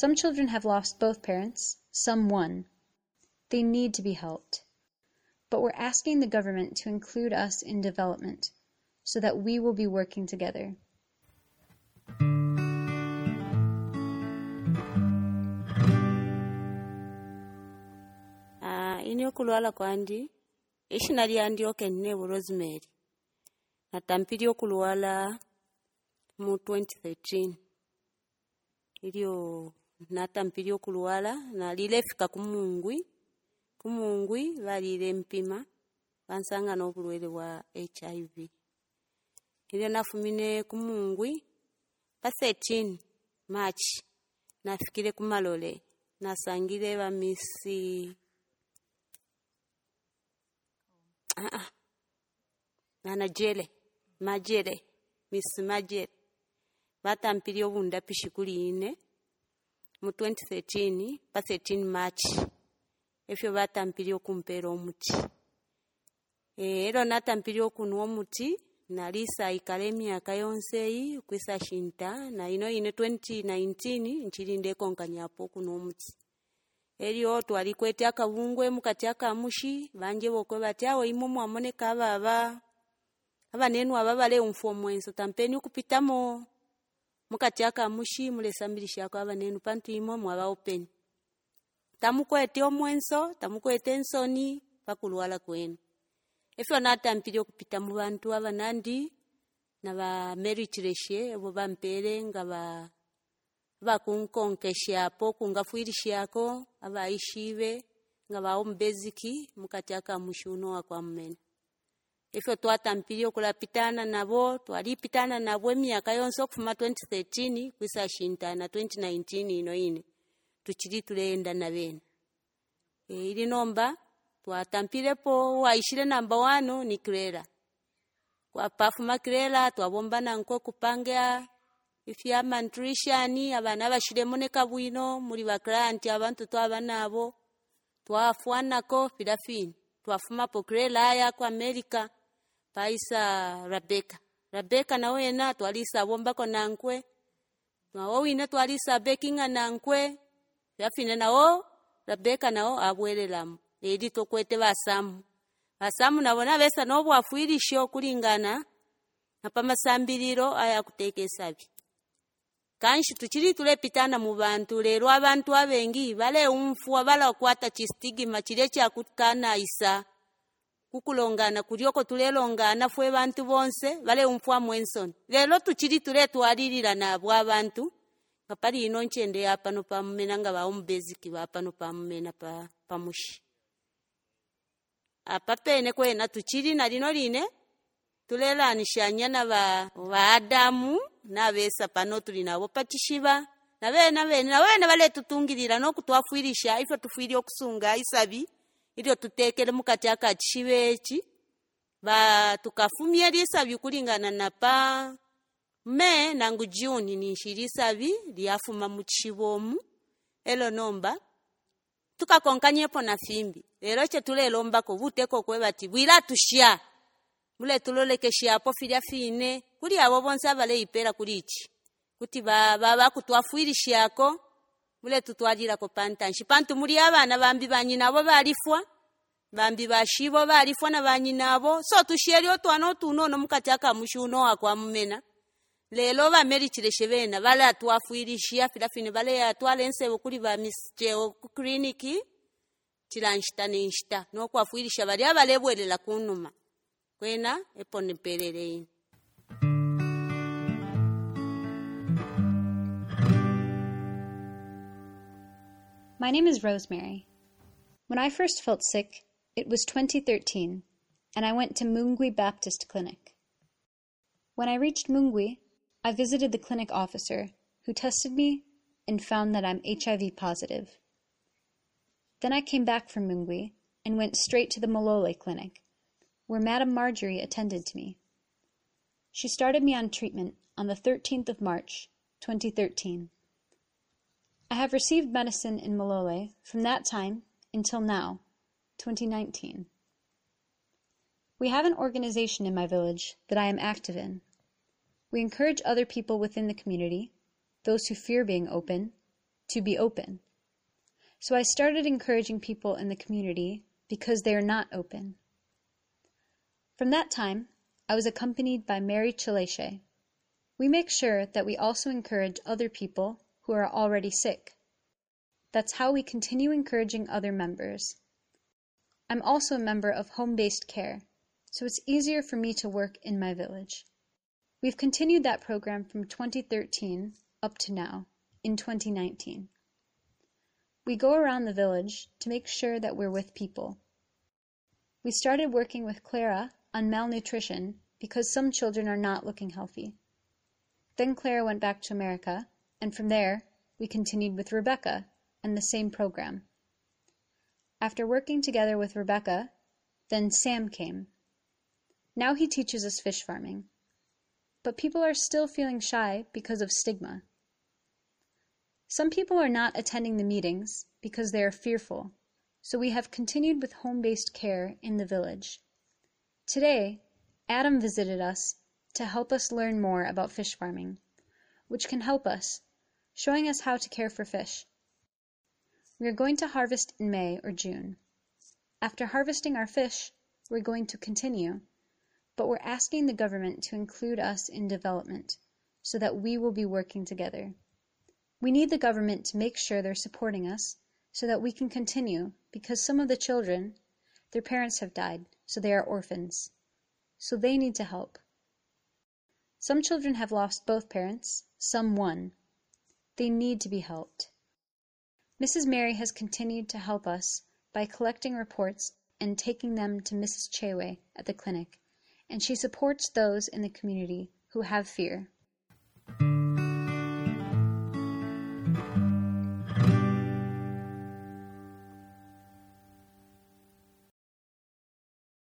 Some children have lost both parents, some one. They need to be helped. But we're asking the government to include us in development so that we will be working together. Ah, ini okulwala kwandi ishina lyandi okennewo rosemary natampiri okulwala mu 2013 natta mpiri okuluwala naliira efika ku mungwi ku mungwi baliira empima bansanga n'obulwaire bwa hiv eryo nafumine ku mungwi pasa 18 maachi nafikire ku malole nasangire bamisi aa nanajere majere misi majere batampiri obunda pishi kuli ine mu 2013 pa 13 march ebyo batampire okumpeera omuti. Eh, era onatampire okunywa omuti nali saikala emyaka yonse eyi okwisa shinta naino ine 2019 nkiri ndekonkanyapo okunywa omuti. Erio twali kwete akabungu emu kati akamushi banje bokwe bati awo imo mwamone kababa abanenwa aba baleunfwa omwenso tampeni okupitamo. Mukati akamushi mulesambilisha ako abanenu pantu imo mwaba openi tamukwete omwenso tamukwete ensoni pakulwala kwenu. Efyo natampile okupita mu bantu abanandi na ba meritreshe ebo bampere nga ba bakunkonkeshapo kungafuilishyako abaishive nga bawo mubeziki mukati akamushuno wakwamumena ifyo twatampilye okulapitana nabo twalipitana nabo emiaka yonse okufuma 2013 kwisa shintana 2019 ino ine tuchili tulenda nabena e, ili nomba twatampilepo waishile namba wano ni kirela kwapafuma kirela twabombana nko kupanga ifya mantrishani abana bashilemoneka bwino muli baklanti abantu twaba nabo. Twafuanako filafini twafumapo kirela aya ku america paisa rabeka rabeka nawe yena twalisaba ombako nankwe nwawo wina twalisaba ekinga nankwe yafine nawo rabeka nawo abwerelamu. Eri tokwete basamu. Basamu nabo nabesa nobwafwirishe okulingana napamasambiriro ayakuteeka esabi. Kanshi tukiri tulepitana mu bantu lero abantu abengi baleumfwa balakwata chistigima chile chakutkana isa kukulongana kulioko tulelongana fwe bantu bonse bale umfwa mwensoni lelo tuchili tule twalilila nabo abantu nga ino nchende yapano pamumena nga baomubeziki bapano pamumena pa, pamushi apa pene kwena tuchili na lino line tulelanishanya na ba, ba adamu nabesa pano tuli nabo patishiba na bene nabene baletutungilila nokutwafwilisha ifo tufuili okusunga isabi ilio tutekele mukati akatishiba eki ba tukafumia lisabi kulingana na pa me nangu juni ninshi isabi lyafuma muchishiba omu elo nomba tukakonkanyepo na fimbi. Lero chetulelombako buteko kwe bati bwila tushya mule tulolekeshapo filya fine kuli abo bonse abaleipela kulichi. Kuti babakutwafuilishako ba, mule tutwalilako pantanshi pantu muli abana bambi banyinabo balifwa bambi bashibo balifwa na banyinabo so tusheli otwana otunono mukati akamushuno wakwamumena lelo bamelichileshe bena bale atwafuilishia filafine bale atwala ensebo kuli bamisjeo ku kliniki chilanshita nenshita nokwafwilisha bali abalebwelela kunuma kwena epo My name is Rosemary. When I first felt sick, it was 2013, and I went to Mungwi Baptist Clinic. When I reached Mungwi, I visited the clinic officer, who tested me and found that I'm HIV positive. Then I came back from Mungwi and went straight to the Malole Clinic, where Madame Marjorie attended to me. She started me on treatment on the 13th of March, 2013. I have received medicine in Malole from that time until now, 2019. We have an organization in my village that I am active in. We encourage other people within the community, those who fear being open, to be open. So I started encouraging people in the community because they are not open. From that time, I was accompanied by Mary Chileshe. We make sure that we also encourage other people who are already sick. That's how we continue encouraging other members. I'm also a member of Home Based Care, so it's easier for me to work in my village. We've continued that program from 2013 up to now, in 2019. We go around the village to make sure that we're with people. We started working with Clara on malnutrition because some children are not looking healthy. Then Clara went back to America, and from there we continued with Rebecca and the same program. After working together with Rebecca, then Sam came. Now he teaches us fish farming. But people are still feeling shy because of stigma. Some people are not attending the meetings because they are fearful, so we have continued with home based care in the village. Today, Adam visited us to help us learn more about fish farming, which can help us, showing us how to care for fish. We are going to harvest in May or June. After harvesting our fish, we're going to continue, but we're asking the government to include us in development so that we will be working together. We need the government to make sure they're supporting us so that we can continue because some of the children, their parents have died, so they are orphans. So they need to help. Some children have lost both parents, some one. They need to be helped. Mrs. Mary has continued to help us by collecting reports and taking them to Mrs. Chewe at the clinic, and she supports those in the community who have fear.